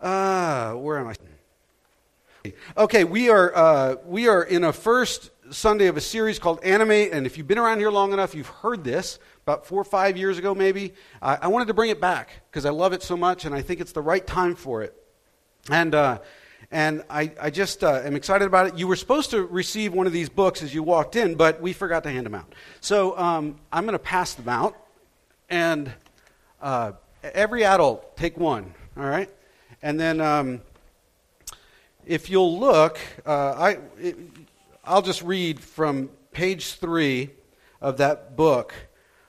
Uh, where am I? Okay, we are, uh, we are in a first Sunday of a series called Animate, and if you've been around here long enough, you've heard this about four or five years ago, maybe. I wanted to bring it back because I love it so much, and I think it's the right time for it. And, uh, and I, I just uh, am excited about it. You were supposed to receive one of these books as you walked in, but we forgot to hand them out. So um, I'm going to pass them out, and uh, every adult take one, all right? And then um, if you'll look, uh, I, it, I'll just read from page three of that book.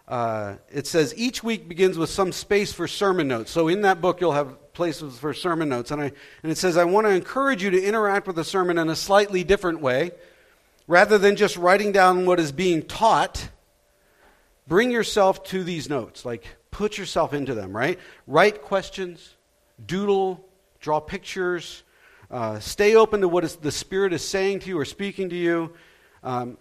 Uh, it says each week begins with some space for sermon notes. So in that book, you'll have places for sermon notes. And, I, and it says, I want to encourage you to interact with the sermon in a slightly different way. Rather than just writing down what is being taught, bring yourself to these notes. Like, put yourself into them, right? Write questions, doodle, draw pictures, uh, stay open to what is, the Spirit is saying to you or speaking to you. Um,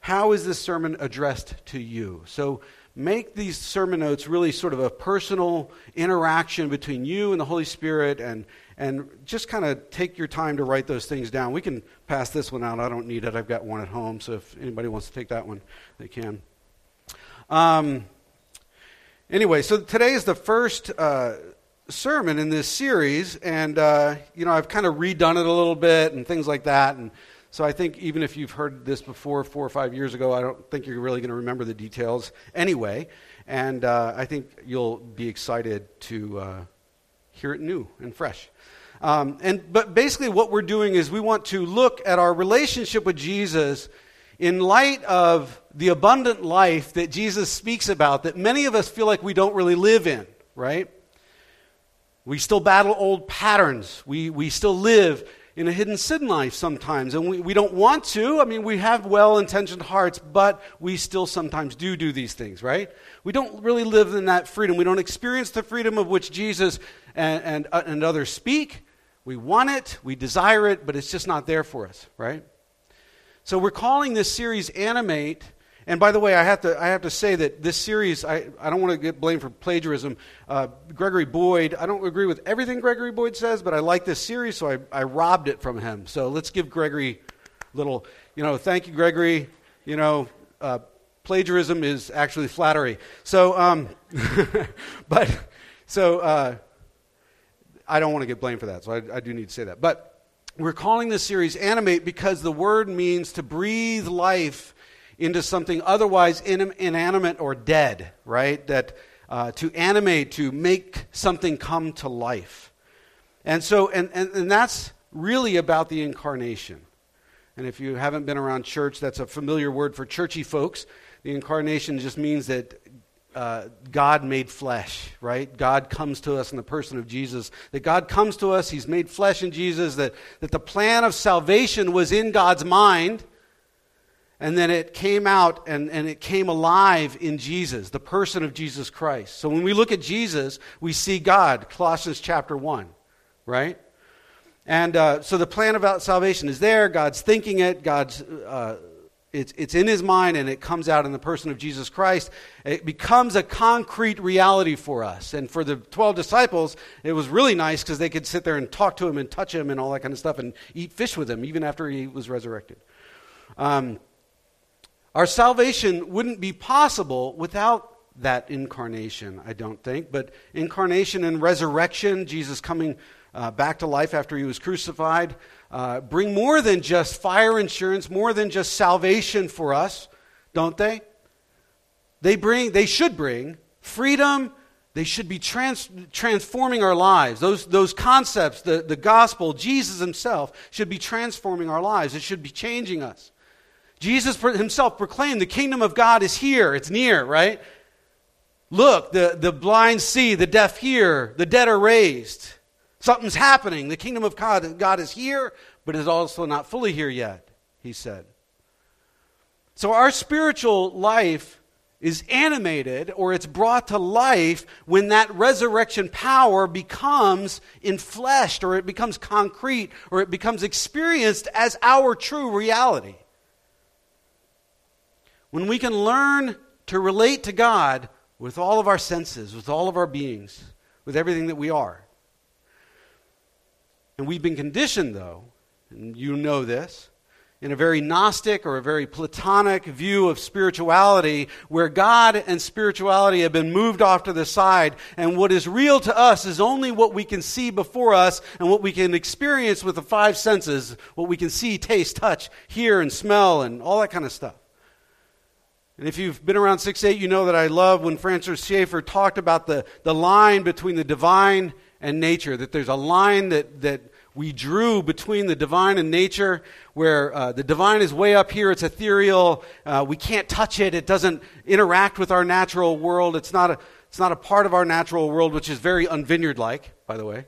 how is this sermon addressed to you? So make these sermon notes really sort of a personal interaction between you and the Holy Spirit and, and just kind of take your time to write those things down. We can pass this one out. I don't need it. I've got one at home, so if anybody wants to take that one, they can. Um, anyway, so today is the first uh, sermon in this series, and uh, you know I've kind of redone it a little bit and things like that, and so I think even if you've heard this before four or five years ago, I don't think you're really going to remember the details anyway, and uh, I think you'll be excited to uh, hear it new and fresh. Um, and but basically, what we're doing is we want to look at our relationship with Jesus in light of the abundant life that Jesus speaks about that many of us feel like we don't really live in, right? We still battle old patterns. We, we still live in a hidden sin life sometimes, and we, we don't want to. I mean, we have well intentioned hearts, but we still sometimes do do these things, right? We don't really live in that freedom. We don't experience the freedom of which Jesus and, and, uh, and others speak. We want it, we desire it, but it's just not there for us, right? So we're calling this series Animate. And by the way, I have to, I have to say that this series, I, I don't want to get blamed for plagiarism. Uh, Gregory Boyd, I don't agree with everything Gregory Boyd says, but I like this series, so I, I robbed it from him. So let's give Gregory a little, you know, thank you, Gregory. You know, uh, plagiarism is actually flattery. So, um, but, so uh, I don't want to get blamed for that, so I, I do need to say that. But we're calling this series Animate because the word means to breathe life into something otherwise inanimate or dead, right? That uh, to animate, to make something come to life. And so, and, and, and that's really about the incarnation. And if you haven't been around church, that's a familiar word for churchy folks. The incarnation just means that uh, God made flesh, right? God comes to us in the person of Jesus. That God comes to us, He's made flesh in Jesus, that, that the plan of salvation was in God's mind, and then it came out and, and it came alive in Jesus, the person of Jesus Christ. So when we look at Jesus, we see God, Colossians chapter 1, right? And uh, so the plan about salvation is there. God's thinking it. God's uh, it's, it's in his mind and it comes out in the person of Jesus Christ. It becomes a concrete reality for us. And for the 12 disciples, it was really nice because they could sit there and talk to him and touch him and all that kind of stuff and eat fish with him even after he was resurrected. Um, our salvation wouldn't be possible without that incarnation, I don't think. But incarnation and resurrection, Jesus coming uh, back to life after he was crucified, uh, bring more than just fire insurance, more than just salvation for us, don't they? They bring, they should bring freedom. They should be trans, transforming our lives. Those, those concepts, the, the gospel, Jesus himself, should be transforming our lives. It should be changing us. Jesus himself proclaimed the kingdom of God is here, it's near, right? Look, the, the blind see, the deaf hear, the dead are raised. Something's happening. The kingdom of God, God is here, but is also not fully here yet, he said. So our spiritual life is animated or it's brought to life when that resurrection power becomes infleshed or it becomes concrete or it becomes experienced as our true reality. When we can learn to relate to God with all of our senses, with all of our beings, with everything that we are. And we've been conditioned, though, and you know this, in a very Gnostic or a very Platonic view of spirituality, where God and spirituality have been moved off to the side, and what is real to us is only what we can see before us and what we can experience with the five senses what we can see, taste, touch, hear, and smell, and all that kind of stuff. And if you've been around 6 8, you know that I love when Francis Schaeffer talked about the, the line between the divine and nature, that there's a line that, that we drew between the divine and nature, where uh, the divine is way up here, it's ethereal, uh, we can't touch it, it doesn't interact with our natural world, it's not, a, it's not a part of our natural world, which is very unvineyard like, by the way.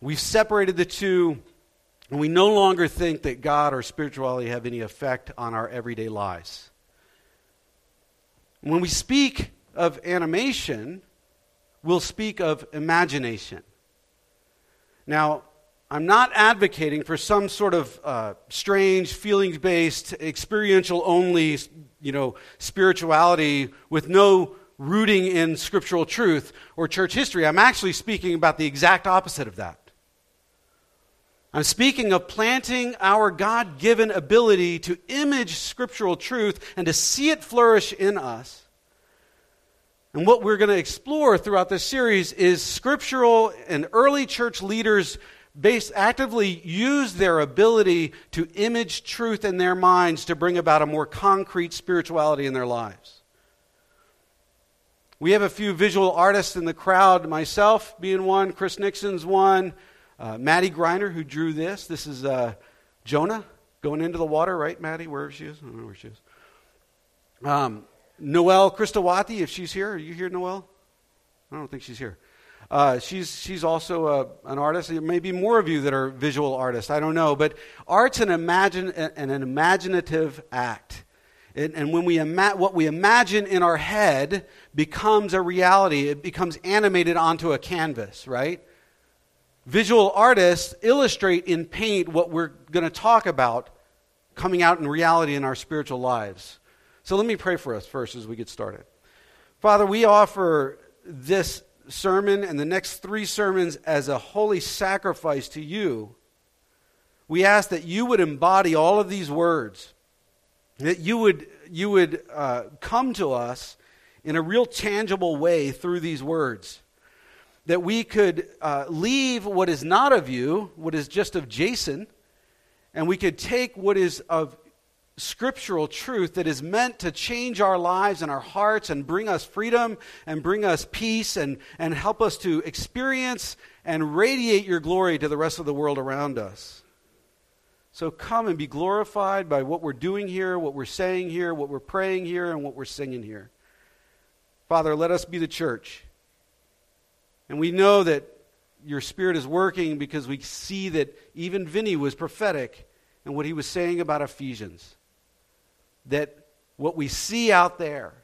We've separated the two, and we no longer think that God or spirituality have any effect on our everyday lives. When we speak of animation, we'll speak of imagination. Now, I'm not advocating for some sort of uh, strange, feelings based, experiential only, you know, spirituality with no rooting in scriptural truth or church history. I'm actually speaking about the exact opposite of that. I'm speaking of planting our God given ability to image scriptural truth and to see it flourish in us and what we're going to explore throughout this series is scriptural and early church leaders based, actively use their ability to image truth in their minds to bring about a more concrete spirituality in their lives. We have a few visual artists in the crowd, myself being one, Chris Nixon's one, uh, Maddie Griner, who drew this. This is uh, Jonah going into the water, right, Maddie? Wherever she is? I don't know where she is. Um, Noelle Christowati, if she's here. Are you here, Noelle? I don't think she's here. Uh, she's, she's also a, an artist. There may be more of you that are visual artists. I don't know. But art's an, imagine, an, an imaginative act. And, and when we ima- what we imagine in our head becomes a reality, it becomes animated onto a canvas, right? Visual artists illustrate in paint what we're going to talk about coming out in reality in our spiritual lives. So let me pray for us first as we get started. Father, we offer this sermon and the next three sermons as a holy sacrifice to you. We ask that you would embody all of these words, that you would, you would uh, come to us in a real tangible way through these words. That we could uh, leave what is not of you, what is just of Jason, and we could take what is of scriptural truth that is meant to change our lives and our hearts and bring us freedom and bring us peace and, and help us to experience and radiate your glory to the rest of the world around us. So come and be glorified by what we're doing here, what we're saying here, what we're praying here, and what we're singing here. Father, let us be the church. And we know that your Spirit is working because we see that even Vinny was prophetic in what he was saying about Ephesians that what we see out there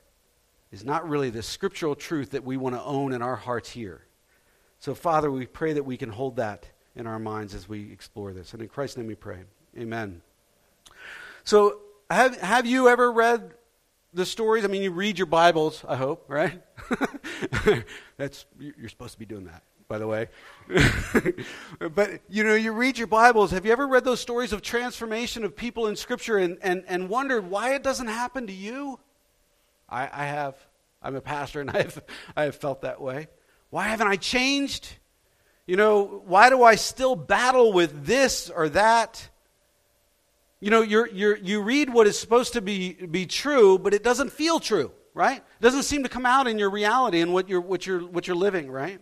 is not really the scriptural truth that we want to own in our hearts here. So, Father, we pray that we can hold that in our minds as we explore this. And in Christ's name we pray. Amen. So, have, have you ever read the stories? I mean, you read your Bibles, I hope, right? That's, you're supposed to be doing that by the way. but, you know, you read your Bibles. Have you ever read those stories of transformation of people in Scripture and, and, and wondered why it doesn't happen to you? I, I have. I'm a pastor and I've, I have felt that way. Why haven't I changed? You know, why do I still battle with this or that? You know, you're, you're, you read what is supposed to be, be true, but it doesn't feel true, right? It doesn't seem to come out in your reality and what you're, what you're, what you're living, right?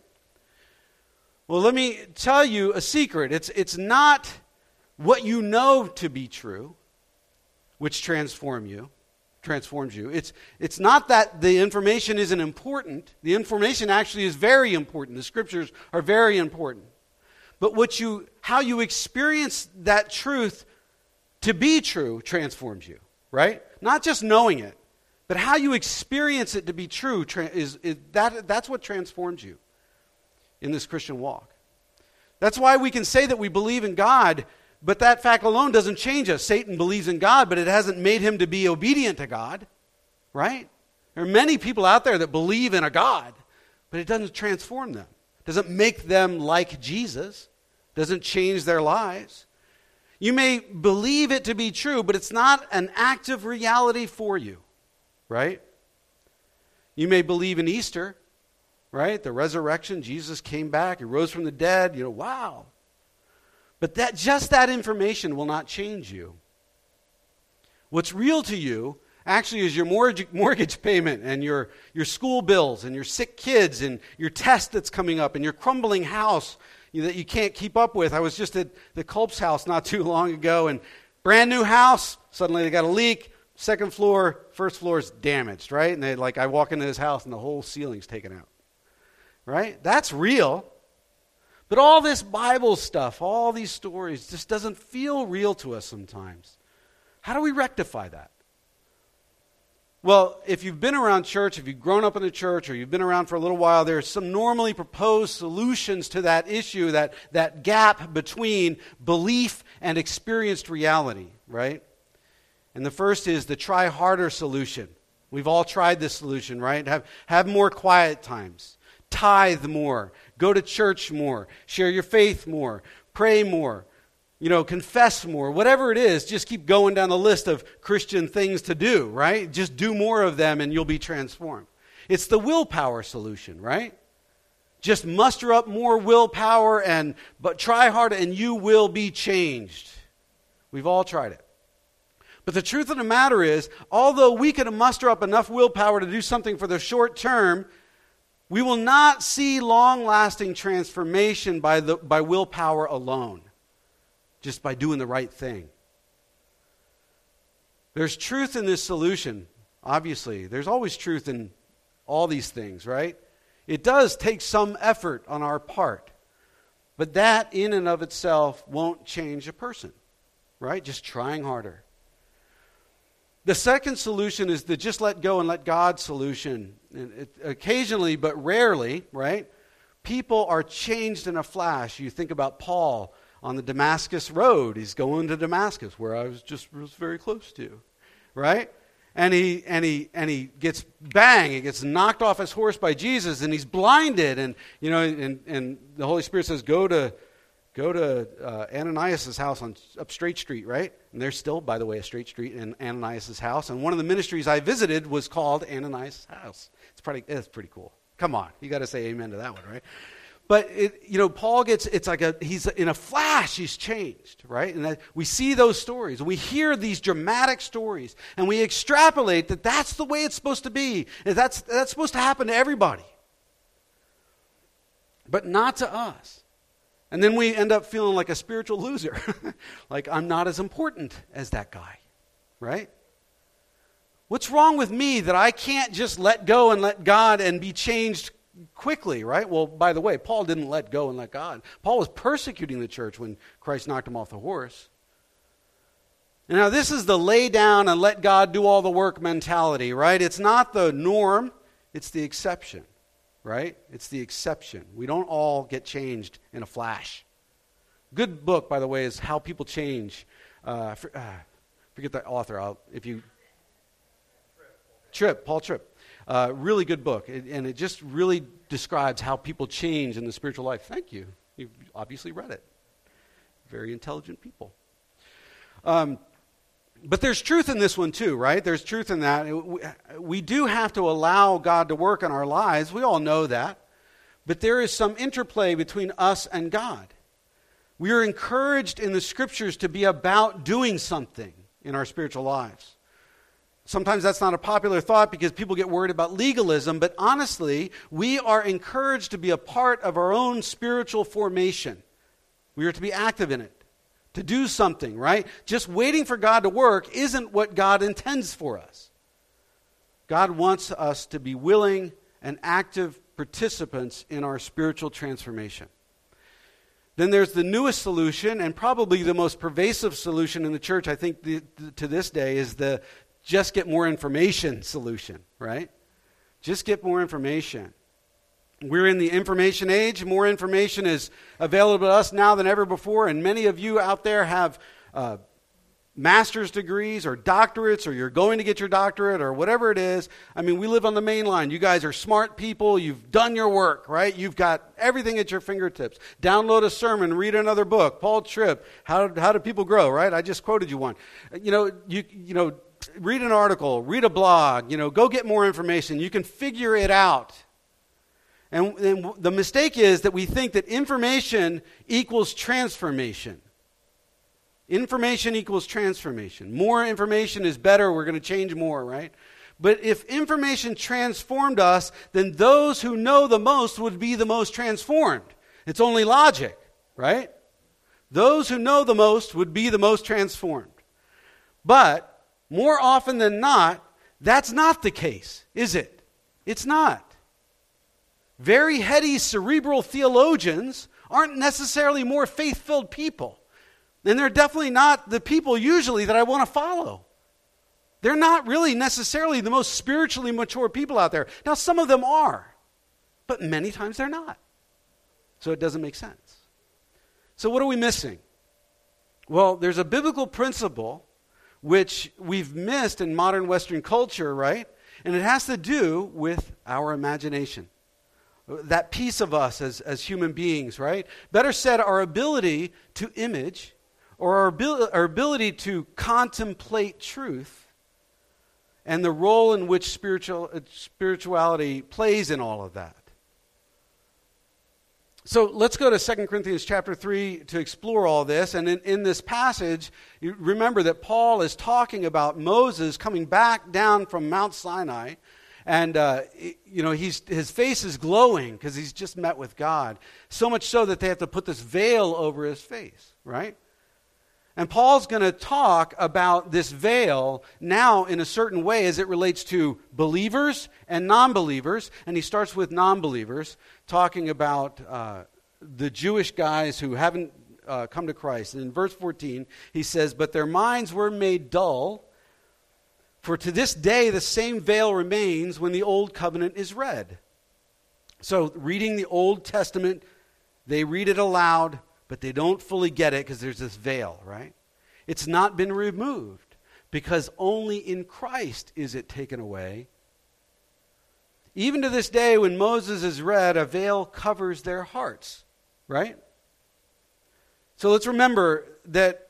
Well, let me tell you a secret. It's, it's not what you know to be true which transform you, transforms you. It's, it's not that the information isn't important. The information actually is very important. The scriptures are very important. But what you, how you experience that truth to be true transforms you, right? Not just knowing it, but how you experience it to be true is, is that, that's what transforms you in this Christian walk. That's why we can say that we believe in God, but that fact alone doesn't change us. Satan believes in God, but it hasn't made him to be obedient to God, right? There are many people out there that believe in a God, but it doesn't transform them. Doesn't make them like Jesus. doesn't change their lives. You may believe it to be true, but it's not an active reality for you, right? You may believe in Easter, right? The resurrection, Jesus came back, he rose from the dead, you know, wow. But that just that information will not change you. What's real to you actually is your mortgage payment and your, your school bills and your sick kids and your test that's coming up and your crumbling house that you can't keep up with. I was just at the Culp's house not too long ago, and brand new house. Suddenly they got a leak. Second floor, first floor is damaged, right? And they like I walk into his house and the whole ceiling's taken out. Right? That's real. But all this Bible stuff, all these stories, just doesn't feel real to us sometimes. How do we rectify that? Well, if you've been around church, if you've grown up in the church, or you've been around for a little while, there's some normally proposed solutions to that issue, that, that gap between belief and experienced reality, right? And the first is the try harder solution. We've all tried this solution, right? Have, have more quiet times, tithe more, go to church more, share your faith more, pray more, you know, confess more, whatever it is, just keep going down the list of Christian things to do, right? Just do more of them and you'll be transformed. It's the willpower solution, right? Just muster up more willpower and but try hard and you will be changed. We've all tried it. But the truth of the matter is, although we can muster up enough willpower to do something for the short term, we will not see long lasting transformation by, the, by willpower alone just by doing the right thing. There's truth in this solution, obviously. There's always truth in all these things, right? It does take some effort on our part. But that, in and of itself, won't change a person, right? Just trying harder. The second solution is the just let go and let God solution. It, occasionally, but rarely, right? People are changed in a flash. You think about Paul on the Damascus road. He's going to Damascus, where I was just was very close to, right? And he and he and he gets bang, he gets knocked off his horse by Jesus, and he's blinded. And you know, and and the Holy Spirit says, "Go to." Go to uh, Ananias' house on up Straight Street, right? And there's still, by the way, a Straight Street in Ananias' house. And one of the ministries I visited was called Ananias' house. It's pretty, it's pretty cool. Come on, you got to say amen to that one, right? But it, you know, Paul gets it's like a he's in a flash he's changed, right? And that, we see those stories, we hear these dramatic stories, and we extrapolate that that's the way it's supposed to be. That's that's supposed to happen to everybody, but not to us. And then we end up feeling like a spiritual loser, like I'm not as important as that guy, right? What's wrong with me that I can't just let go and let God and be changed quickly, right? Well, by the way, Paul didn't let go and let God. Paul was persecuting the church when Christ knocked him off the horse. Now, this is the lay down and let God do all the work mentality, right? It's not the norm, it's the exception, right? It's the exception. We don't all get changed in a flash. Good book, by the way, is How People Change. Uh, uh, forget the author. I'll, if you Trip, Paul Tripp. Uh, really good book, it, and it just really describes how people change in the spiritual life. Thank you. You've obviously read it. Very intelligent people. Um, but there's truth in this one too, right? There's truth in that. We do have to allow God to work in our lives. We all know that. But there is some interplay between us and God. We are encouraged in the scriptures to be about doing something in our spiritual lives. Sometimes that's not a popular thought because people get worried about legalism, but honestly, we are encouraged to be a part of our own spiritual formation. We are to be active in it, to do something, right? Just waiting for God to work isn't what God intends for us. God wants us to be willing and active participants in our spiritual transformation. Then there's the newest solution, and probably the most pervasive solution in the church, I think, the, the, to this day, is the just get more information solution, right? Just get more information. We're in the information age. More information is available to us now than ever before, and many of you out there have uh, master's degrees or doctorates or you're going to get your doctorate or whatever it is. I mean, we live on the main line. You guys are smart people. You've done your work, right? You've got everything at your fingertips. Download a sermon, read another book. Paul Tripp, How, How Do People Grow, right? I just quoted you one. You know, you, you know, read an article, read a blog, you know, go get more information. You can figure it out. And, and the mistake is that we think that information equals transformation. Information equals transformation. More information is better. We're going to change more, right? But if information transformed us, then those who know the most would be the most transformed. It's only logic, right? Those who know the most would be the most transformed. But more often than not, that's not the case, is it? It's not. Very heady cerebral theologians aren't necessarily more faith filled people. And they're definitely not the people usually that I want to follow. They're not really necessarily the most spiritually mature people out there. Now, some of them are, but many times they're not. So it doesn't make sense. So, what are we missing? Well, there's a biblical principle which we've missed in modern Western culture, right? And it has to do with our imagination. That piece of us as, as human beings, right? Better said, our ability to image or our, abil- our ability to contemplate truth and the role in which spiritual, uh, spirituality plays in all of that. So let's go to 2 Corinthians chapter 3 to explore all this. And in, in this passage, you remember that Paul is talking about Moses coming back down from Mount Sinai. And, uh, you know, he's, his face is glowing because he's just met with God. So much so that they have to put this veil over his face, right? And Paul's going to talk about this veil now in a certain way as it relates to believers and non believers. And he starts with non believers, talking about uh, the Jewish guys who haven't uh, come to Christ. And in verse 14, he says, But their minds were made dull, for to this day the same veil remains when the Old Covenant is read. So, reading the Old Testament, they read it aloud but they don't fully get it because there's this veil, right? It's not been removed because only in Christ is it taken away. Even to this day, when Moses is read, a veil covers their hearts, right? So let's remember that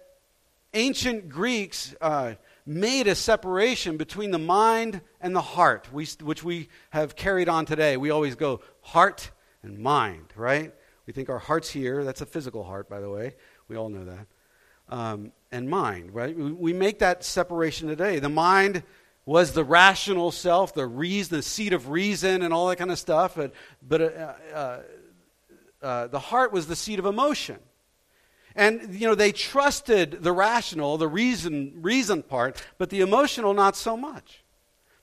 ancient Greeks uh, made a separation between the mind and the heart, which we have carried on today. We always go heart and mind, right? We think our heart's here. That's a physical heart, by the way. We all know that. Um, and mind, right? We, we make that separation today. The mind was the rational self, the reason, the seat of reason, and all that kind of stuff. But, but uh, uh, uh, the heart was the seat of emotion. And you know they trusted the rational, the reason reason part, but the emotional not so much.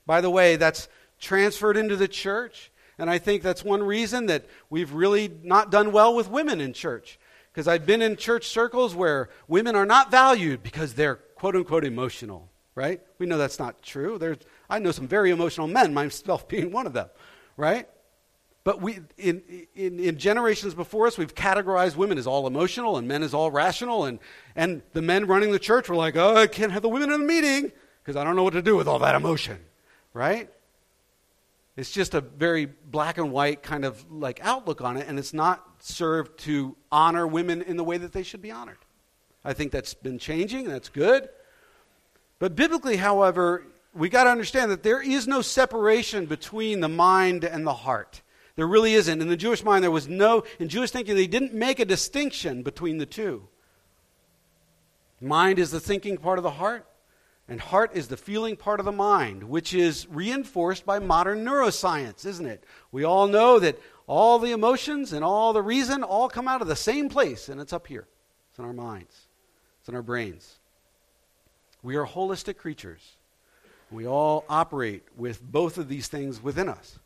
By the way, that's transferred into the church. And I think that's one reason that we've really not done well with women in church. Because I've been in church circles where women are not valued because they're quote unquote emotional, right? We know that's not true. There's, I know some very emotional men, myself being one of them, right? But we, in, in, in, generations before us, we've categorized women as all emotional and men as all rational. And, and the men running the church were like, oh, I can't have the women in the meeting because I don't know what to do with all that emotion, right? It's just a very black and white kind of like outlook on it, and it's not served to honor women in the way that they should be honored. I think that's been changing, and that's good. But biblically, however, we got to understand that there is no separation between the mind and the heart. There really isn't. In the Jewish mind, there was no, in Jewish thinking, they didn't make a distinction between the two. Mind is the thinking part of the heart, and heart is the feeling part of the mind, which is reinforced by modern neuroscience, isn't it? We all know that all the emotions and all the reason all come out of the same place, and it's up here. It's in our minds, it's in our brains. We are holistic creatures. We all operate with both of these things within us.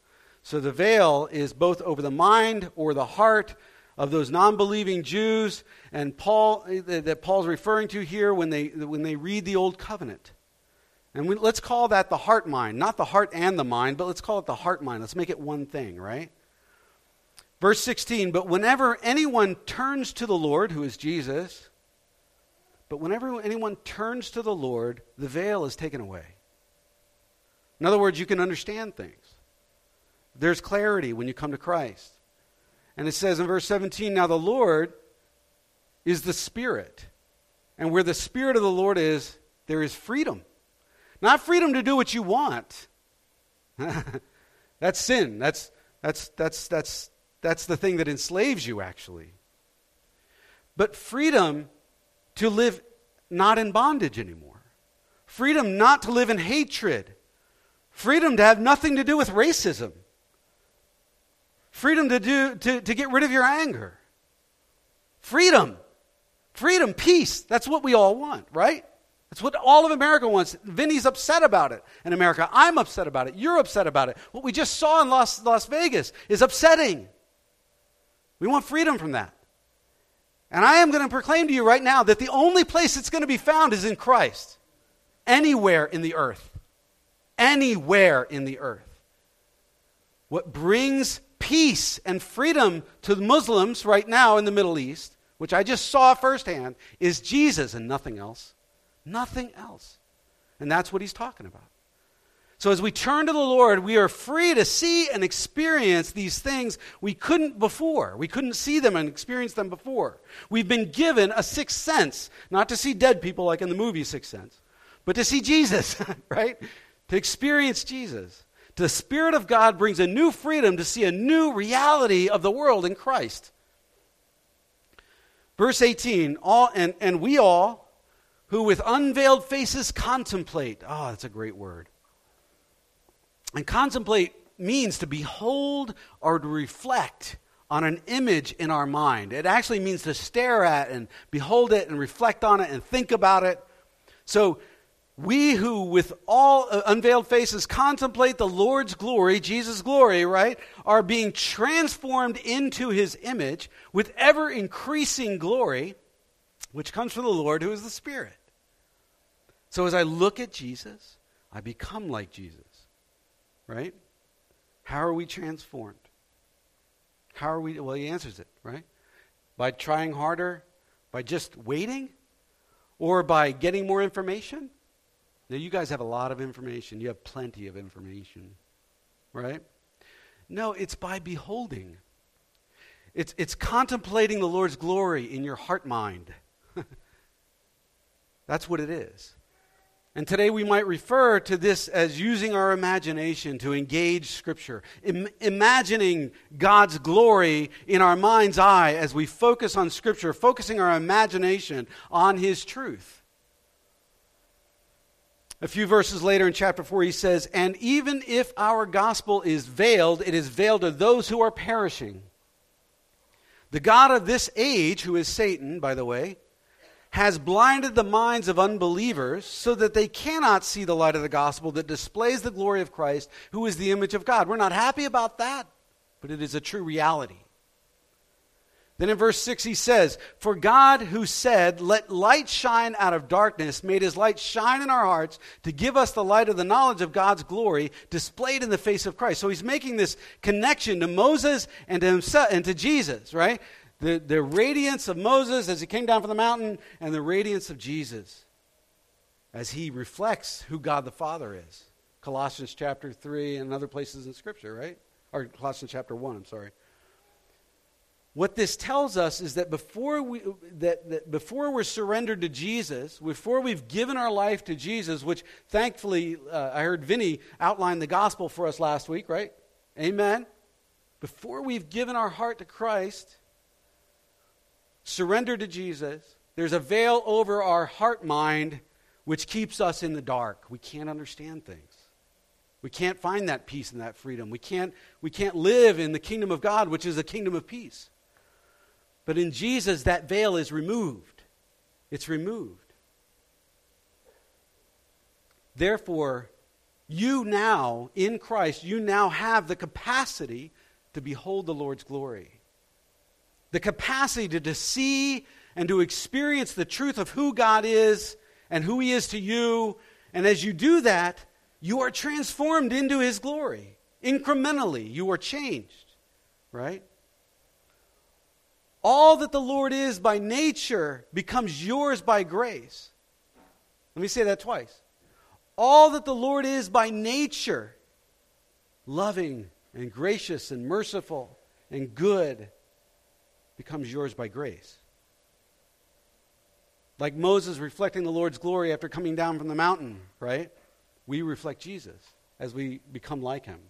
So the veil is both over the mind or the heart of those non-believing Jews and Paul eh, that Paul's referring to here when they when they read the old covenant. And we, let's call that the heart mind, not the heart and the mind, but let's call it the heart mind. Let's make it one thing, right? Verse 16, but whenever anyone turns to the Lord, who is Jesus, But whenever anyone turns to the Lord, the veil is taken away. In other words, you can understand things. There's clarity when you come to Christ. And it says in verse 17, Now the Lord is the Spirit. And where the Spirit of the Lord is, there is freedom. Not freedom to do what you want. that's sin. That's, that's, that's, that's, that's the thing that enslaves you, actually. But freedom to live not in bondage anymore. Freedom not to live in hatred. Freedom to have nothing to do with racism. Freedom to, do, to, to get rid of your anger. Freedom. Freedom, peace. That's what we all want, right? That's what all of America wants. Vinny's upset about it in America. I'm upset about it. You're upset about it. What we just saw in Las, Las Vegas is upsetting. We want freedom from that. And I am going to proclaim to you right now that the only place it's going to be found is in Christ. Anywhere in the earth. Anywhere in the earth. What brings peace and freedom to the Muslims right now in the Middle East, which I just saw firsthand, is Jesus and nothing else. Nothing else. And that's what he's talking about. So as we turn to the Lord, we are free to see and experience these things we couldn't before. We couldn't see them and experience them before. We've been given a sixth sense, not to see dead people like in the movie Sixth Sense, but to see Jesus, right? To experience Jesus. The Spirit of God brings a new freedom to see a new reality of the world in Christ. Verse 18, all, and, and we all, who with unveiled faces contemplate. Oh, that's a great word. And contemplate means to behold or to reflect on an image in our mind. It actually means to stare at and behold it and reflect on it and think about it. So, we who with all uh, unveiled faces contemplate the Lord's glory, Jesus' glory, right, are being transformed into his image with ever increasing glory, which comes from the Lord who is the Spirit. So, as I look at Jesus, I become like Jesus right? How are we transformed? How are we? Well, he answers it, right? By trying harder? By just waiting? Or by getting more information? Now, you guys have a lot of information. You have plenty of information, right? No, it's by beholding. It's, it's contemplating the Lord's glory in your heart mind. That's what it is. And today we might refer to this as using our imagination to engage Scripture, Im- imagining God's glory in our mind's eye as we focus on Scripture, focusing our imagination on His truth. A few verses later in chapter 4, he says, And even if our gospel is veiled, it is veiled to those who are perishing. The God of this age, who is Satan, by the way, has blinded the minds of unbelievers so that they cannot see the light of the gospel that displays the glory of Christ, who is the image of God. We're not happy about that, but it is a true reality. Then in verse 6 he says, For God who said, Let light shine out of darkness, made his light shine in our hearts to give us the light of the knowledge of God's glory displayed in the face of Christ. So he's making this connection to Moses and to himself and to Jesus, right? The, the radiance of Moses as he came down from the mountain, and the radiance of Jesus as he reflects who God the Father is. Colossians chapter 3 and other places in Scripture, right? Or Colossians chapter 1, I'm sorry. What this tells us is that before, we, that, that before we're surrendered to Jesus, before we've given our life to Jesus, which thankfully uh, I heard Vinny outline the gospel for us last week, right? Amen. Before we've given our heart to Christ, surrender to Jesus, there's a veil over our heart mind which keeps us in the dark. We can't understand things. We can't find that peace and that freedom. We can't, we can't live in the kingdom of God, which is a kingdom of peace. But in Jesus, that veil is removed. It's removed. Therefore, you now, in Christ, you now have the capacity to behold the Lord's glory the capacity to, to see and to experience the truth of who God is and who He is to you. And as you do that, you are transformed into His glory. Incrementally, you are changed, right? All that the Lord is by nature becomes yours by grace. Let me say that twice. All that the Lord is by nature, loving and gracious and merciful and good, becomes yours by grace. Like Moses reflecting the Lord's glory after coming down from the mountain, right? We reflect Jesus as we become like him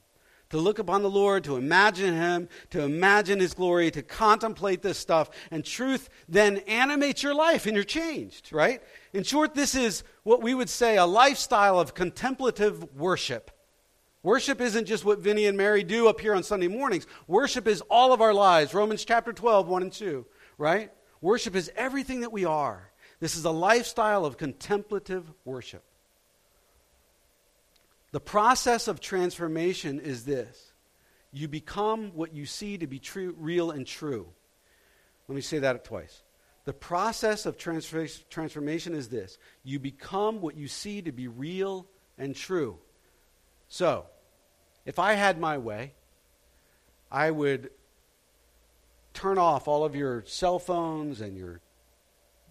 to look upon the Lord, to imagine Him, to imagine His glory, to contemplate this stuff. And truth then animates your life and you're changed, right? In short, this is what we would say a lifestyle of contemplative worship. Worship isn't just what Vinny and Mary do up here on Sunday mornings. Worship is all of our lives. Romans chapter 12, 1 and 2, right? Worship is everything that we are. This is a lifestyle of contemplative worship. The process of transformation is this you become what you see to be true, real and true. Let me say that twice. The process of transformation is this you become what you see to be real and true. So, if I had my way, I would turn off all of your cell phones and your,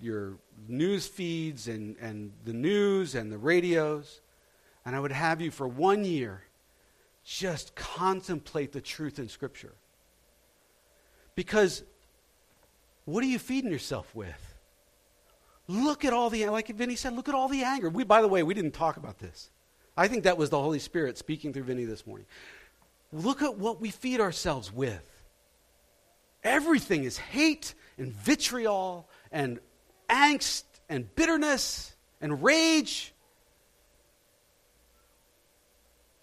your news feeds and, and the news and the radios and I would have you for one year just contemplate the truth in Scripture. Because what are you feeding yourself with? Look at all the, like Vinny said, look at all the anger. We, by the way, we didn't talk about this. I think that was the Holy Spirit speaking through Vinny this morning. Look at what we feed ourselves with. Everything is hate and vitriol and angst and bitterness and rage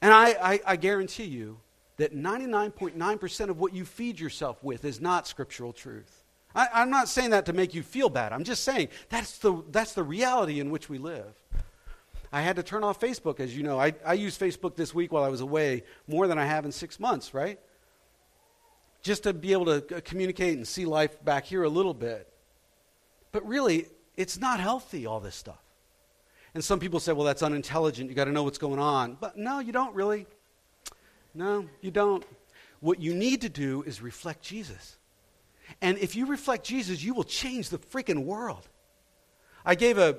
and I, I, I guarantee you that 99.9% of what you feed yourself with is not scriptural truth. I, am not saying that to make you feel bad. I'm just saying that's the, that's the reality in which we live. I had to turn off Facebook, as you know. I, I used Facebook this week while I was away more than I have in six months, right? Just to be able to communicate and see life back here a little bit. But really, it's not healthy, all this stuff. And some people say, well, that's unintelligent. You got to know what's going on. But no, you don't really. No, you don't. What you need to do is reflect Jesus. And if you reflect Jesus, you will change the freaking world. I gave a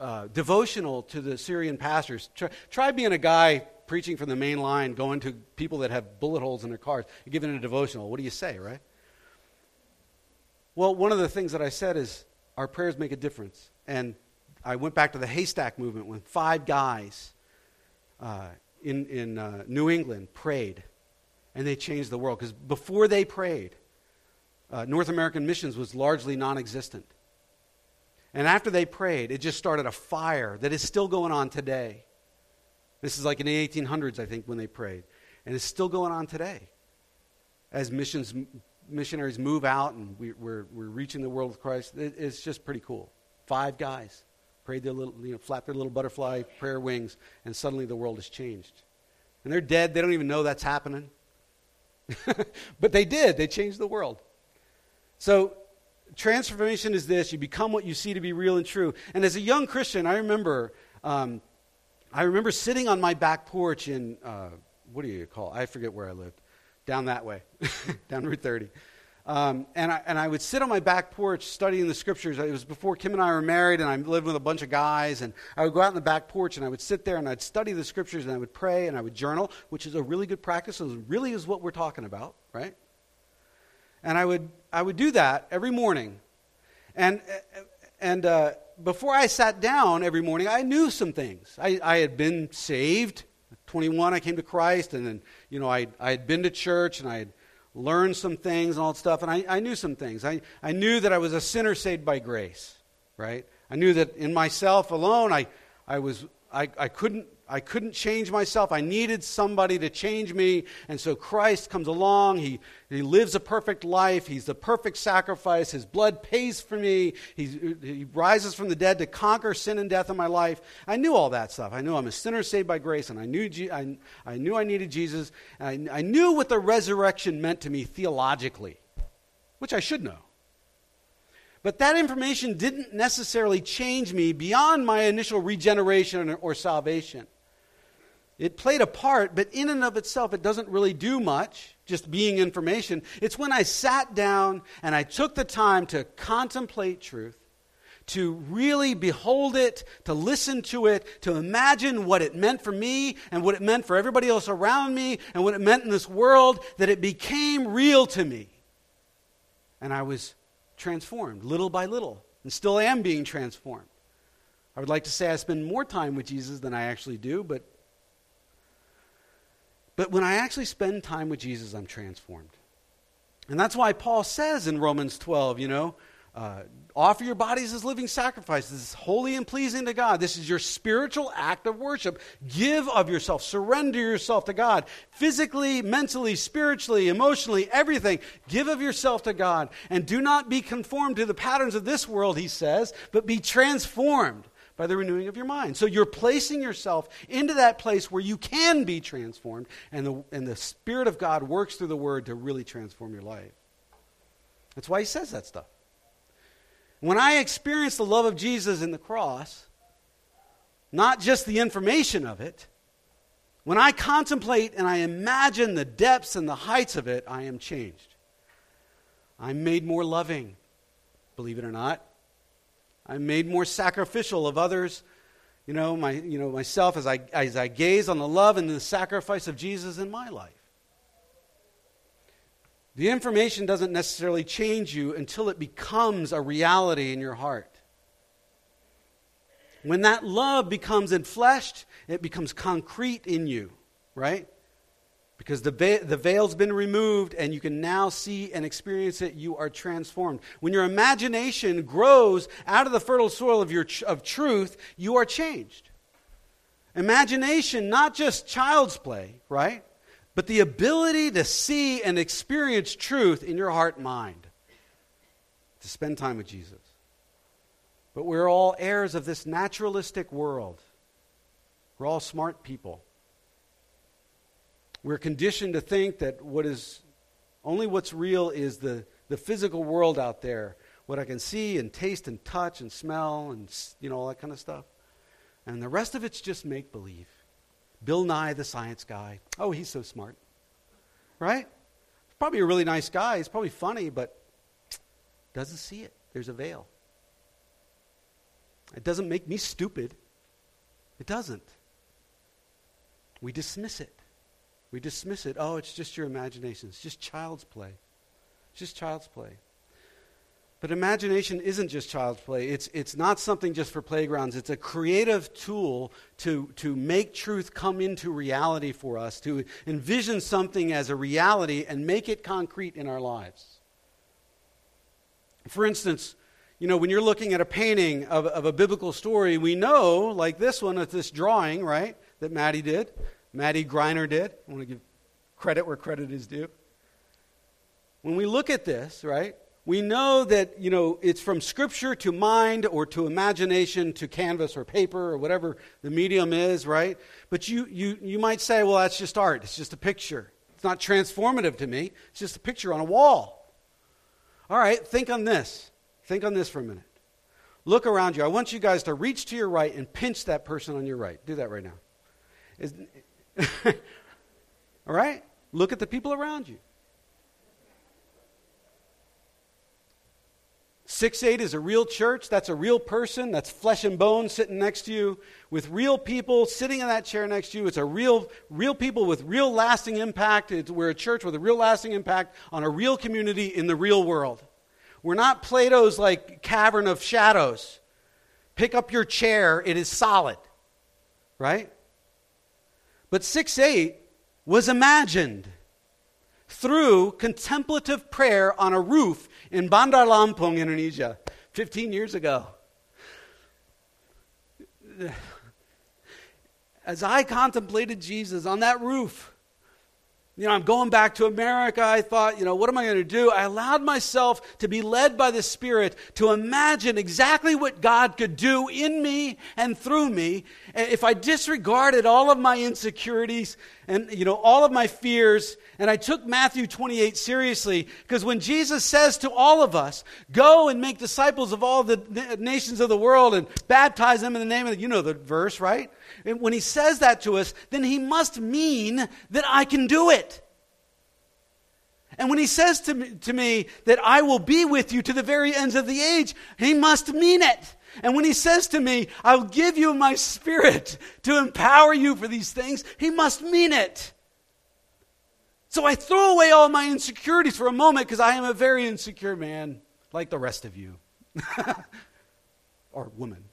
uh, devotional to the Syrian pastors. Try, try, being a guy preaching from the main line, going to people that have bullet holes in their cars, giving a devotional. What do you say, right? Well, one of the things that I said is our prayers make a difference. And I went back to the haystack movement when five guys uh, in, in uh, New England prayed, and they changed the world. Because before they prayed, uh, North American missions was largely non existent. And after they prayed, it just started a fire that is still going on today. This is like in the 1800s, I think, when they prayed. And it's still going on today. As missions, missionaries move out and we, are we're, we're reaching the world with Christ, it, it's just pretty cool. Five guys prayed their little, you know, flapped their little butterfly prayer wings, and suddenly the world has changed. And they're dead. They don't even know that's happening. but they did. They changed the world. So transformation is this you become what you see to be real and true. And as a young Christian, I remember, um, I remember sitting on my back porch in, uh, what do you call it? I forget where I lived. Down that way, down Route 30. Um, and, I, and I would sit on my back porch studying the scriptures. It was before Kim and I were married, and I lived with a bunch of guys. And I would go out on the back porch, and I would sit there, and I'd study the scriptures, and I would pray, and I would journal, which is a really good practice. It really is what we're talking about, right? And I would, I would do that every morning. And, and uh, before I sat down every morning, I knew some things. I, I had been saved. 21, I came to Christ, and then, you know, I, I had been to church, and I had learned some things and all that stuff, and I, I knew some things. I, I knew that I was a sinner saved by grace, right? I knew that in myself alone, I, I, was, I, I couldn't I couldn't change myself. I needed somebody to change me. And so Christ comes along. He, he lives a perfect life. He's the perfect sacrifice. His blood pays for me. He's, he rises from the dead to conquer sin and death in my life. I knew all that stuff. I knew I'm a sinner saved by grace, and I knew, I, I knew I needed Jesus. I, I knew what the resurrection meant to me theologically, which I should know. But that information didn't necessarily change me beyond my initial regeneration or salvation. It played a part, but in and of itself, it doesn't really do much, just being information. It's when I sat down and I took the time to contemplate truth, to really behold it, to listen to it, to imagine what it meant for me and what it meant for everybody else around me and what it meant in this world, that it became real to me. And I was transformed little by little and still am being transformed. I would like to say I spend more time with Jesus than I actually do, but but when I actually spend time with Jesus, I'm transformed. And that's why Paul says in Romans 12, you know, uh, offer your bodies as living sacrifices, holy and pleasing to God. This is your spiritual act of worship. Give of yourself, surrender yourself to God, physically, mentally, spiritually, emotionally, everything. Give of yourself to God. And do not be conformed to the patterns of this world, he says, but be transformed by the renewing of your mind. So you're placing yourself into that place where you can be transformed, and the, and the Spirit of God works through the Word to really transform your life. That's why he says that stuff. When I experience the love of Jesus in the cross, not just the information of it, when I contemplate and I imagine the depths and the heights of it, I am changed. I'm made more loving, believe it or not. I'm made more sacrificial of others, you know, my, you know myself as I, as I gaze on the love and the sacrifice of Jesus in my life. The information doesn't necessarily change you until it becomes a reality in your heart. When that love becomes enfleshed, it becomes concrete in you, right? Because the, veil, the veil's been removed and you can now see and experience it, you are transformed. When your imagination grows out of the fertile soil of, your, of truth, you are changed. Imagination, not just child's play, right? But the ability to see and experience truth in your heart mind, to spend time with Jesus. But we're all heirs of this naturalistic world. We're all smart people. We're conditioned to think that what is only what's real is the, the physical world out there, what I can see and taste and touch and smell and you know all that kind of stuff. And the rest of it's just make believe. Bill Nye, the science guy. Oh, he's so smart. Right? Probably a really nice guy. He's probably funny, but doesn't see it. There's a veil. It doesn't make me stupid. It doesn't. We dismiss it. We dismiss it. Oh, it's just your imagination. It's just child's play. It's just child's play. But imagination isn't just child's play. It's, it's not something just for playgrounds. It's a creative tool to, to make truth come into reality for us, to envision something as a reality and make it concrete in our lives. For instance, you know, when you're looking at a painting of, of a biblical story, we know, like this one, with this drawing, right, that Maddie did, Maddie Greiner did. I want to give credit where credit is due. When we look at this, right, we know that, you know, it's from scripture to mind or to imagination to canvas or paper or whatever the medium is, right? But you, you, you might say, well, that's just art. It's just a picture. It's not transformative to me. It's just a picture on a wall. All right, think on this. Think on this for a minute. Look around you. I want you guys to reach to your right and pinch that person on your right. Do that right now. All right? Look at the people around you. Six eight is a real church. That's a real person. That's flesh and bone sitting next to you with real people sitting in that chair next to you. It's a real, real people with real lasting impact. It's, we're a church with a real lasting impact on a real community in the real world. We're not Plato's like cavern of shadows. Pick up your chair, it is solid. Right? But 6 8 was imagined through contemplative prayer on a roof in Bandar Lampung, Indonesia, 15 years ago. As I contemplated Jesus on that roof, you know, I'm going back to America. I thought, you know, what am I going to do? I allowed myself to be led by the Spirit to imagine exactly what God could do in me and through me. If I disregarded all of my insecurities and, you know, all of my fears, and I took Matthew 28 seriously, because when Jesus says to all of us, go and make disciples of all the nations of the world and baptize them in the name of, the, you know the verse, right? When he says that to us, then he must mean that I can do it. And when he says to me, to me that I will be with you to the very ends of the age, he must mean it. And when he says to me, I'll give you my spirit to empower you for these things, he must mean it. So I throw away all my insecurities for a moment because I am a very insecure man, like the rest of you. or woman.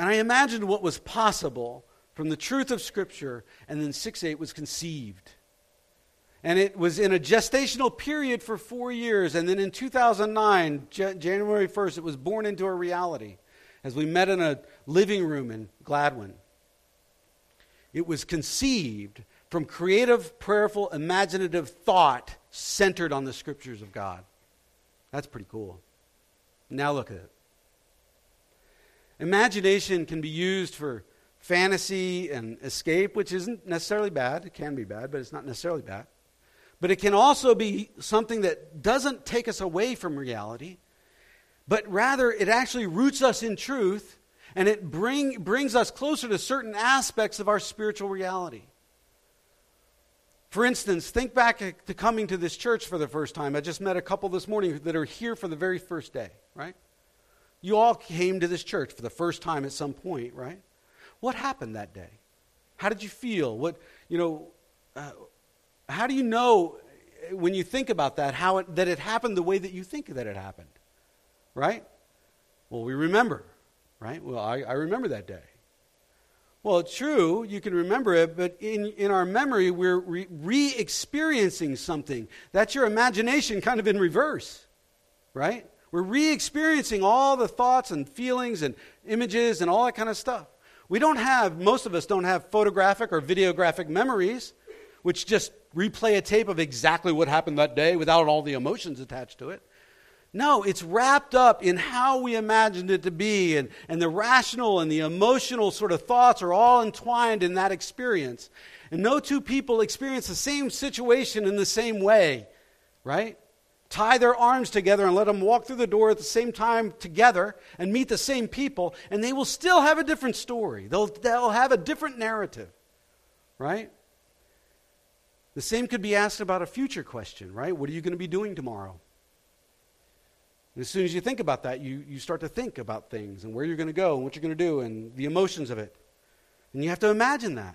And I imagined what was possible from the truth of Scripture, and then 6 8 was conceived. And it was in a gestational period for four years. And then in 2009, J- January 1st, it was born into a reality as we met in a living room in Gladwin. It was conceived from creative, prayerful, imaginative thought centered on the scriptures of God. That's pretty cool. Now look at it. Imagination can be used for fantasy and escape, which isn't necessarily bad. It can be bad, but it's not necessarily bad. But it can also be something that doesn't take us away from reality, but rather it actually roots us in truth and it bring, brings us closer to certain aspects of our spiritual reality. For instance, think back to coming to this church for the first time. I just met a couple this morning that are here for the very first day, right? You all came to this church for the first time at some point, right? What happened that day? How did you feel? What, you know, uh, how do you know when you think about that how it, that it happened the way that you think that it happened? Right? Well, we remember, right? Well, I, I remember that day. Well, true, you can remember it, but in, in our memory, we're re experiencing something. That's your imagination kind of in reverse, right? We're re experiencing all the thoughts and feelings and images and all that kind of stuff. We don't have, most of us don't have photographic or videographic memories, which just replay a tape of exactly what happened that day without all the emotions attached to it. No, it's wrapped up in how we imagined it to be, and, and the rational and the emotional sort of thoughts are all entwined in that experience. And no two people experience the same situation in the same way, right? Tie their arms together and let them walk through the door at the same time together and meet the same people, and they will still have a different story. They'll, they'll have a different narrative, right? The same could be asked about a future question, right? What are you going to be doing tomorrow? And as soon as you think about that, you, you start to think about things and where you're going to go and what you're going to do and the emotions of it. And you have to imagine that.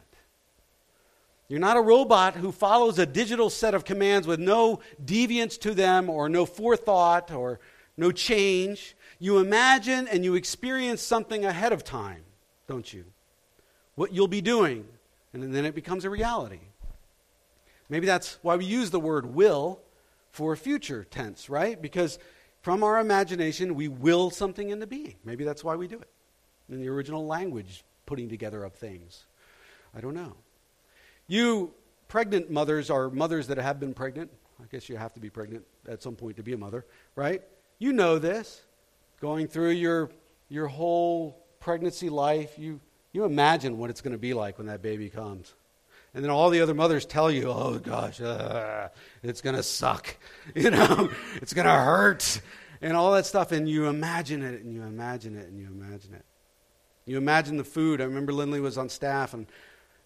You're not a robot who follows a digital set of commands with no deviance to them or no forethought or no change. You imagine and you experience something ahead of time, don't you? What you'll be doing, and then it becomes a reality. Maybe that's why we use the word will for future tense, right? Because from our imagination, we will something into being. Maybe that's why we do it. In the original language, putting together of things. I don't know. You pregnant mothers are mothers that have been pregnant. I guess you have to be pregnant at some point to be a mother, right? You know this. Going through your, your whole pregnancy life, you, you imagine what it's going to be like when that baby comes. And then all the other mothers tell you, oh gosh, uh, it's going to suck. You know, it's going to hurt. And all that stuff. And you imagine it and you imagine it and you imagine it. You imagine the food. I remember Lindley was on staff and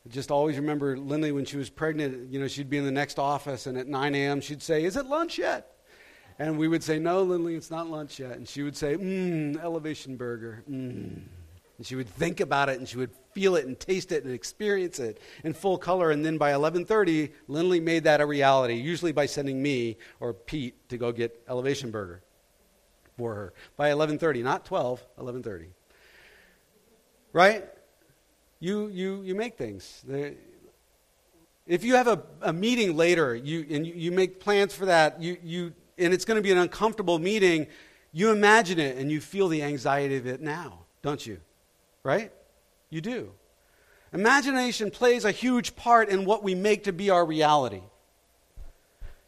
just always remember Lindley when she was pregnant, you know, she'd be in the next office and at 9 a.m. she'd say, Is it lunch yet? And we would say, No, Lindley, it's not lunch yet. And she would say, Mmm, elevation burger. Mmm. And she would think about it and she would feel it and taste it and experience it in full color. And then by 11:30, Lindley made that a reality, usually by sending me or Pete to go get Elevation Burger for her by 11:30, not 12, 11:30. Right? You you you make things. If you have a, a meeting later, you and you, you make plans for that, you you and it's going to be an uncomfortable meeting, you imagine it and you feel the anxiety of it now, don't you? Right? You do. Imagination plays a huge part in what we make to be our reality.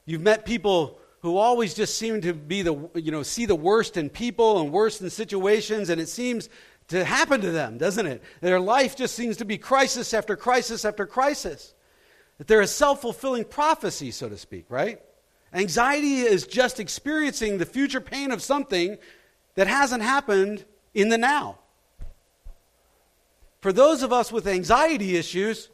You've met people who always just seem to be the you know see the worst in people and worst in situations and it seems to happen to them doesn't it? Their life just seems to be crisis after crisis after crisis. That they're a self-fulfilling prophecy so to speak right? Anxiety is just experiencing the future pain of something that hasn't happened in the now. For those of us with anxiety issues,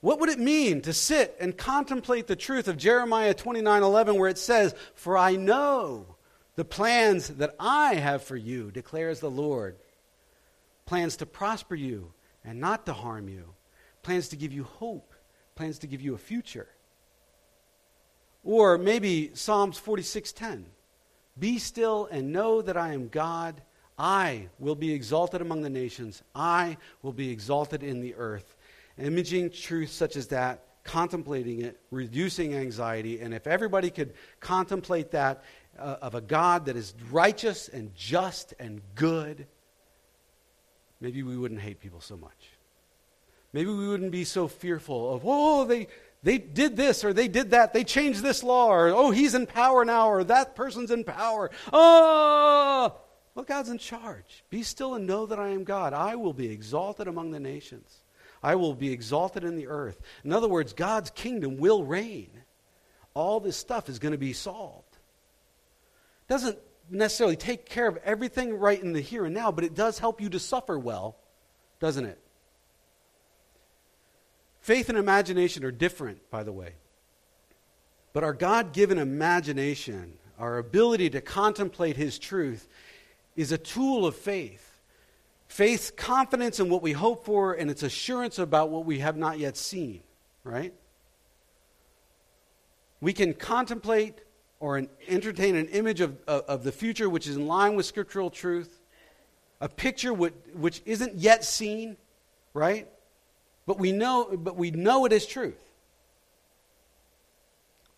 what would it mean to sit and contemplate the truth of Jeremiah 29:11 where it says, "For I know the plans that I have for you," declares the Lord. Plans to prosper you and not to harm you. Plans to give you hope, plans to give you a future. Or maybe Psalms 46:10. Be still and know that I am God. I will be exalted among the nations. I will be exalted in the earth imaging truth such as that, contemplating it, reducing anxiety. And if everybody could contemplate that uh, of a God that is righteous and just and good, maybe we wouldn't hate people so much. Maybe we wouldn't be so fearful of, oh, they, they did this or they did that. They changed this law or, oh, he's in power now or that person's in power. Oh, well, God's in charge. Be still and know that I am God. I will be exalted among the nations. I will be exalted in the earth. In other words, God's kingdom will reign. All this stuff is going to be solved. Doesn't necessarily take care of everything right in the here and now, but it does help you to suffer well, doesn't it? Faith and imagination are different, by the way. But our God given imagination, our ability to contemplate His truth, is a tool of faith. Faith's confidence in what we hope for and its assurance about what we have not yet seen, right? We can contemplate or an, entertain an image of, of, of, the future which is in line with scriptural truth, a picture which, which isn't yet seen, right? But we know, but we know it is truth.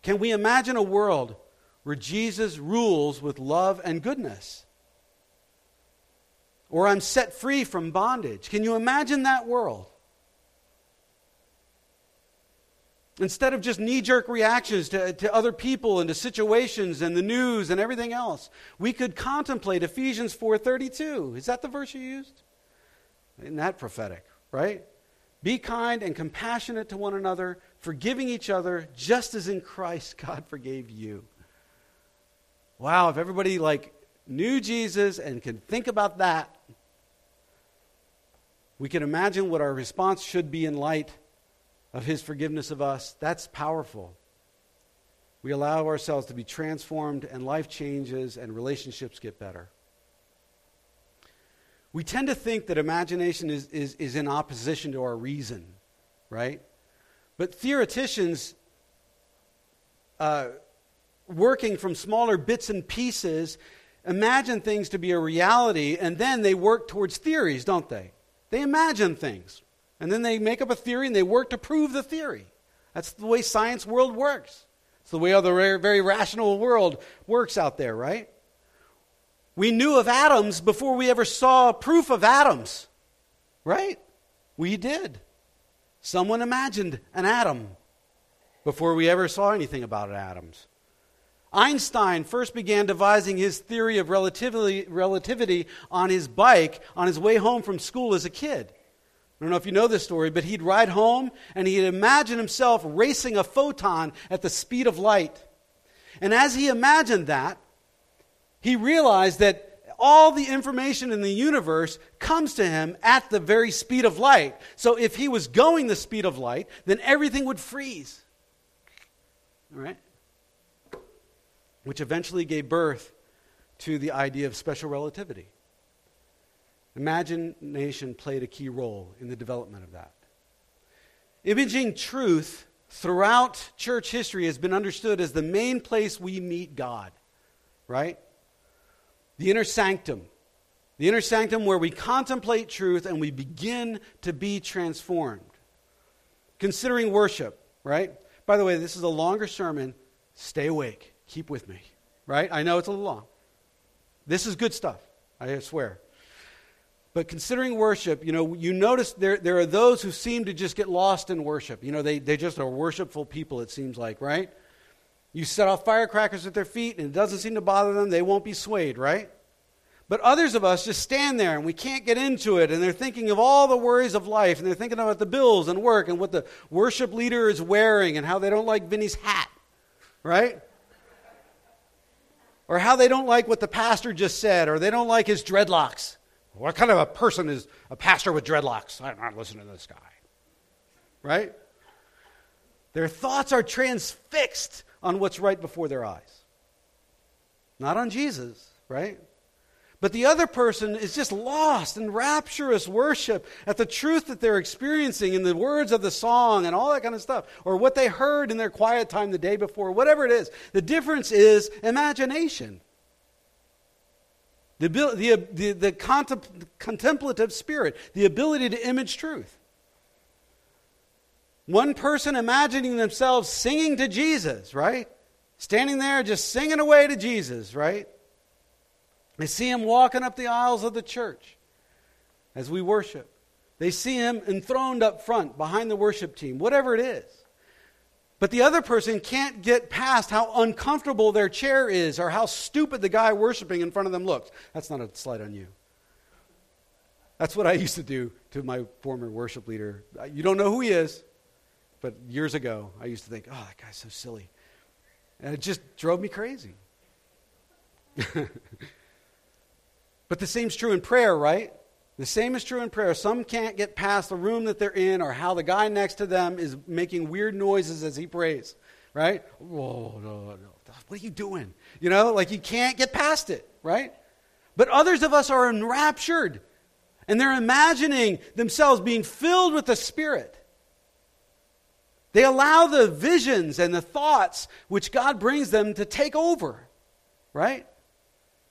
Can we imagine a world where Jesus rules with love and goodness? or I'm set free from bondage. Can you imagine that world? Instead of just knee jerk reactions to, to other people and to situations and the news and everything else, we could contemplate Ephesians 4:32. Is that the verse you used? Isn't that prophetic, right? Be kind and compassionate to one another, forgiving each other, just as in Christ God forgave you. Wow, if everybody like knew Jesus and can think about that, we can imagine what our response should be in light of his forgiveness of us. That's powerful. We allow ourselves to be transformed, and life changes, and relationships get better. We tend to think that imagination is, is, is in opposition to our reason, right? But theoreticians uh, working from smaller bits and pieces imagine things to be a reality, and then they work towards theories, don't they? They imagine things, and then they make up a theory and they work to prove the theory. That's the way science world works. It's the way the very, rational world works out there, right? We knew of atoms before we ever saw proof of atoms, right? We did. Someone imagined an atom before we ever saw anything about atoms. Einstein first began devising his theory of relativity, relativity on his bike on his way home from school as a kid. I don't know if you know this story, but he'd ride home and he'd imagine himself racing a photon at the speed of light. And as he imagined that, he realized that all the information in the universe comes to him at the very speed of light. So if he was going the speed of light, then everything would freeze. All right? which eventually gave birth to the idea of special relativity. Imagination played a key role in the development of that. Imaging truth throughout church history has been understood as the main place we meet God, right? The inner sanctum. The inner sanctum where we contemplate truth and we begin to be transformed. Considering worship, right? By the way, this is a longer sermon. Stay awake. Keep with me, right? I know it's a little long. This is good stuff, I swear. But considering worship, you know, you notice there, there are those who seem to just get lost in worship. You know, they, they just are worshipful people, it seems like, right? You set off firecrackers at their feet and it doesn't seem to bother them, they won't be swayed, right? But others of us just stand there and we can't get into it, and they're thinking of all the worries of life, and they're thinking about the bills and work and what the worship leader is wearing and how they don't like Vinny's hat, right? or how they don't like what the pastor just said, or they don't like his dreadlocks. What kind of a person is a pastor with dreadlocks? I'm not listening to this guy. Right? Their thoughts are transfixed on what's right before their eyes, not on Jesus, right? But the other person is just lost in rapturous worship at the truth that they're experiencing in the words of the song and all that kind of stuff, or what they heard in their quiet time the day before, whatever it is. The difference is imagination. The, the, the, the contemplative spirit, the ability to image truth. One person imagining themselves singing to Jesus, right? Standing there just singing away to Jesus, right? They see him walking up the aisles of the church as we worship. They see him enthroned up front behind the worship team, whatever it is. But the other person can't get past how uncomfortable their chair is or how stupid the guy worshiping in front of them looks. That's not a slight on you. That's what I used to do to my former worship leader. Uh, you don't know who he is, but years ago, I used to think, oh, that guy's so silly. And it just drove me crazy. But the same's true in prayer, right? The same is true in prayer. Some can't get past the room that they're in or how the guy next to them is making weird noises as he prays, right? Whoa, no, no. What are you doing? You know, like you can't get past it, right? But others of us are enraptured and they're imagining themselves being filled with the Spirit. They allow the visions and the thoughts which God brings them to take over, right?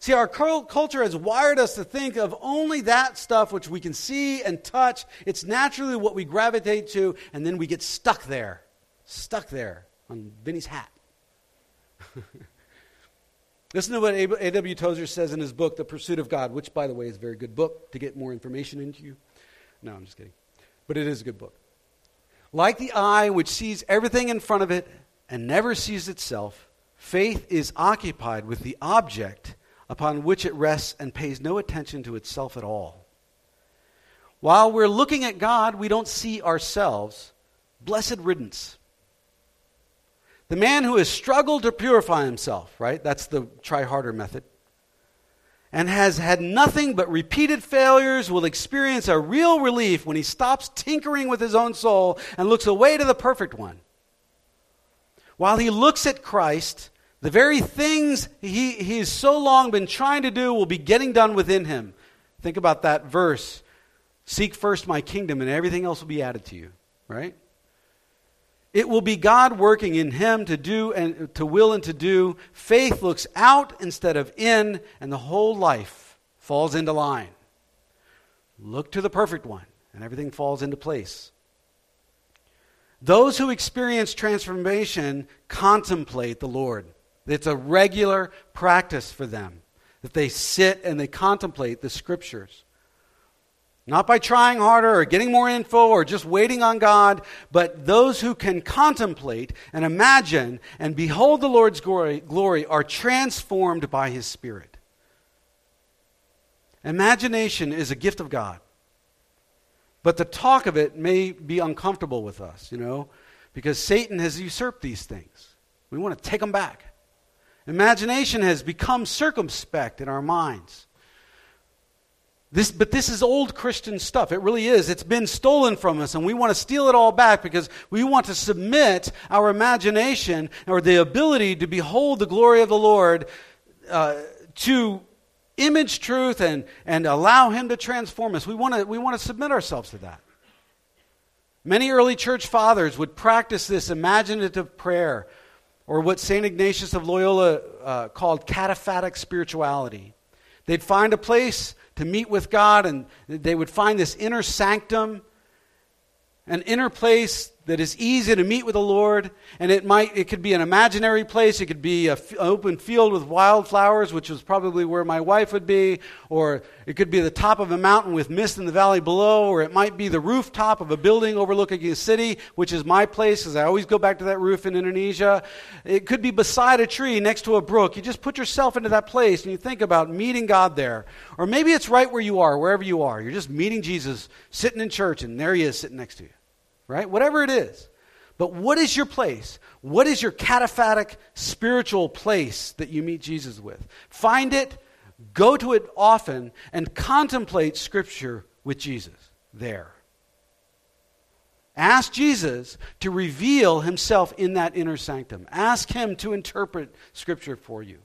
See, our culture has wired us to think of only that stuff which we can see and touch. It's naturally what we gravitate to, and then we get stuck there. Stuck there on Vinny's hat. Listen to what A.W. Tozer says in his book, The Pursuit of God, which, by the way, is a very good book to get more information into you. No, I'm just kidding. But it is a good book. Like the eye which sees everything in front of it and never sees itself, faith is occupied with the object upon which it rests and pays no attention to itself at all. While we're looking at God, we don't see ourselves. Blessed riddance. The man who has struggled to purify himself, right? That's the try harder method. And has had nothing but repeated failures will experience a real relief when he stops tinkering with his own soul and looks away to the perfect one. While he looks at Christ, the very things he, he's so long been trying to do will be getting done within him. Think about that verse. Seek first my kingdom, and everything else will be added to you, right? It will be God working in him to do and to will and to do. Faith looks out instead of in, and the whole life falls into line. Look to the perfect one, and everything falls into place. Those who experience transformation contemplate the Lord. It's a regular practice for them that they sit and they contemplate the scriptures. Not by trying harder or getting more info or just waiting on God, but those who can contemplate and imagine and behold the Lord's glory, glory are transformed by His Spirit. Imagination is a gift of God. But the talk of it may be uncomfortable with us, you know, because Satan has usurped these things. We want to take them back. Imagination has become circumspect in our minds. This, but this is old Christian stuff. It really is. It's been stolen from us, and we want to steal it all back because we want to submit our imagination or the ability to behold the glory of the Lord uh, to image truth and, and allow Him to transform us. We want to, we want to submit ourselves to that. Many early church fathers would practice this imaginative prayer or what St. Ignatius of Loyola uh, called cataphatic spirituality. They'd find a place to meet with God, and they would find this inner sanctum, an inner place that is easy to meet with the Lord, and it might it could be an imaginary place, it could be an open field with wildflowers, which is probably where my wife would be, or it could be the top of a mountain with mist in the valley below, or it might be the rooftop of a building overlooking a city, which is my place, because I always go back to that roof in Indonesia. It could be beside a tree next to a brook. You just put yourself into that place and you think about meeting God there. Or maybe it's right where you are, wherever you are. You're just meeting Jesus, sitting in church, and there he is sitting next to you right? Whatever it is. But what is your place? What is your cataphatic spiritual place that you meet Jesus with? Find it, go to it often and contemplate Scripture with Jesus there. Ask Jesus to reveal himself in that inner sanctum. Ask him to interpret Scripture for you.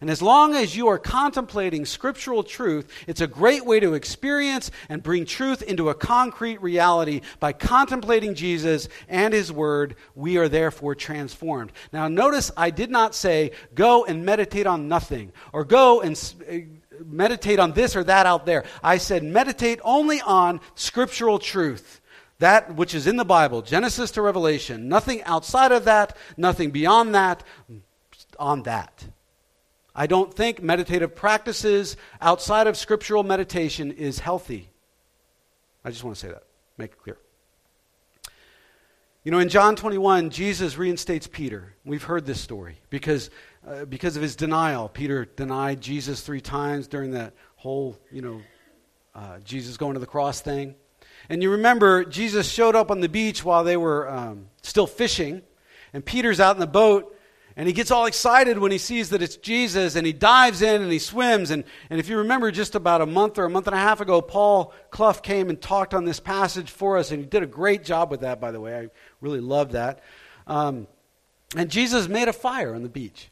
And as long as you are contemplating scriptural truth, it's a great way to experience and bring truth into a concrete reality. By contemplating Jesus and his word, we are therefore transformed. Now, notice I did not say go and meditate on nothing or go and eh, meditate on this or that out there. I said meditate only on scriptural truth. That which is in the Bible, Genesis to Revelation. Nothing outside of that, nothing beyond that, on that. I don't think meditative practices outside of scriptural meditation is healthy. I just want to say that, make it clear. You know, in John 21, Jesus reinstates Peter. We've heard this story because, uh, because of his denial. Peter denied Jesus three times during that whole, you know, uh, Jesus going to the cross thing. And you remember, Jesus showed up on the beach while they were um, still fishing, and Peter's out in the boat, and he gets all excited when he sees that it's Jesus, and he dives in and he swims. And, and if you remember, just about a month or a month and a half ago, Paul Clough came and talked on this passage for us, and he did a great job with that, by the way. I really love that. Um, and Jesus made a fire on the beach.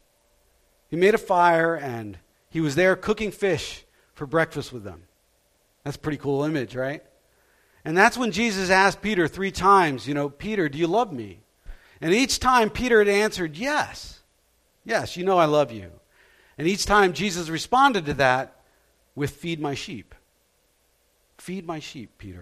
He made a fire, and he was there cooking fish for breakfast with them. That's a pretty cool image, right? And that's when Jesus asked Peter three times, you know, Peter, do you love me? And each time Peter had answered, Yes, yes, you know I love you. And each time Jesus responded to that with, Feed my sheep. Feed my sheep, Peter.